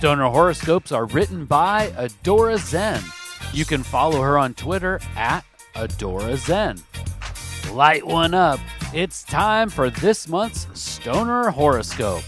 Stoner horoscopes are written by Adora Zen. You can follow her on Twitter at Adora Zen. Light one up. It's time for this month's Stoner horoscope.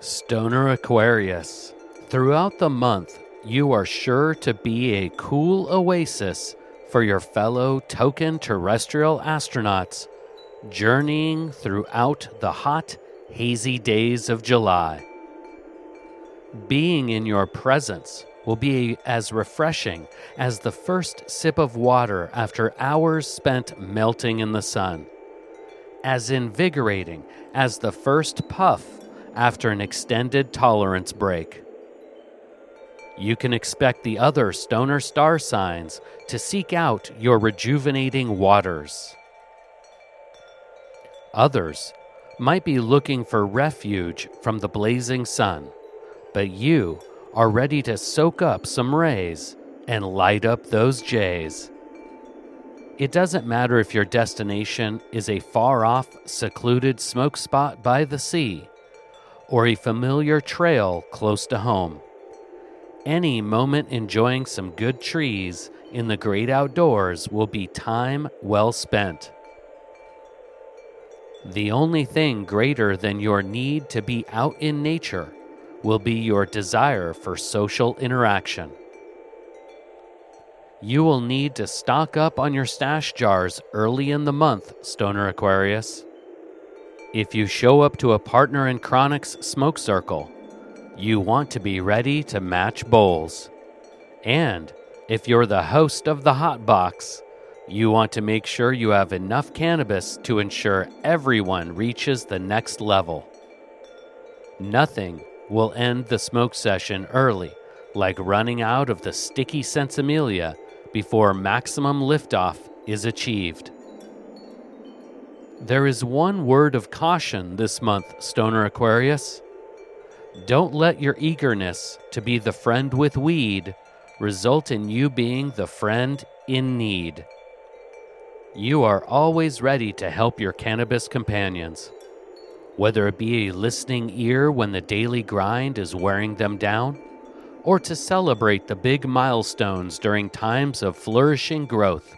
Stoner Aquarius. Throughout the month, you are sure to be a cool oasis for your fellow token terrestrial astronauts journeying throughout the hot, hazy days of July. Being in your presence will be as refreshing as the first sip of water after hours spent melting in the sun, as invigorating as the first puff after an extended tolerance break. You can expect the other stoner star signs to seek out your rejuvenating waters. Others might be looking for refuge from the blazing sun, but you are ready to soak up some rays and light up those jays. It doesn't matter if your destination is a far off, secluded smoke spot by the sea or a familiar trail close to home. Any moment enjoying some good trees in the great outdoors will be time well spent. The only thing greater than your need to be out in nature will be your desire for social interaction. You will need to stock up on your stash jars early in the month, Stoner Aquarius. If you show up to a partner in Chronic's smoke circle, you want to be ready to match bowls. And if you're the host of the Hot Box, you want to make sure you have enough cannabis to ensure everyone reaches the next level. Nothing will end the smoke session early, like running out of the sticky sinsemilla before maximum liftoff is achieved. There is one word of caution this month, Stoner Aquarius. Don't let your eagerness to be the friend with weed result in you being the friend in need. You are always ready to help your cannabis companions, whether it be a listening ear when the daily grind is wearing them down, or to celebrate the big milestones during times of flourishing growth.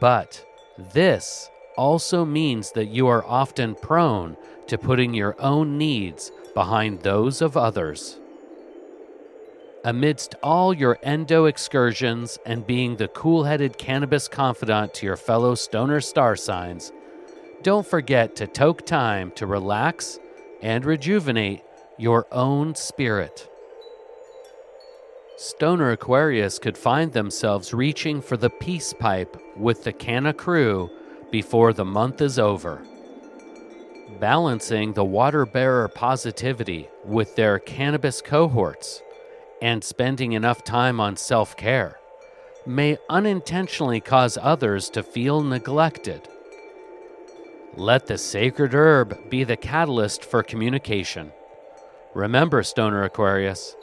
But this also means that you are often prone to putting your own needs behind those of others. Amidst all your endo excursions and being the cool headed cannabis confidant to your fellow stoner star signs, don't forget to take time to relax and rejuvenate your own spirit. Stoner Aquarius could find themselves reaching for the peace pipe with the Canna crew before the month is over balancing the water bearer positivity with their cannabis cohorts and spending enough time on self care may unintentionally cause others to feel neglected. Let the sacred herb be the catalyst for communication. Remember, Stoner Aquarius,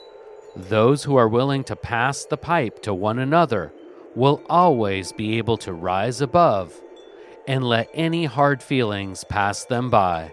those who are willing to pass the pipe to one another will always be able to rise above and let any hard feelings pass them by.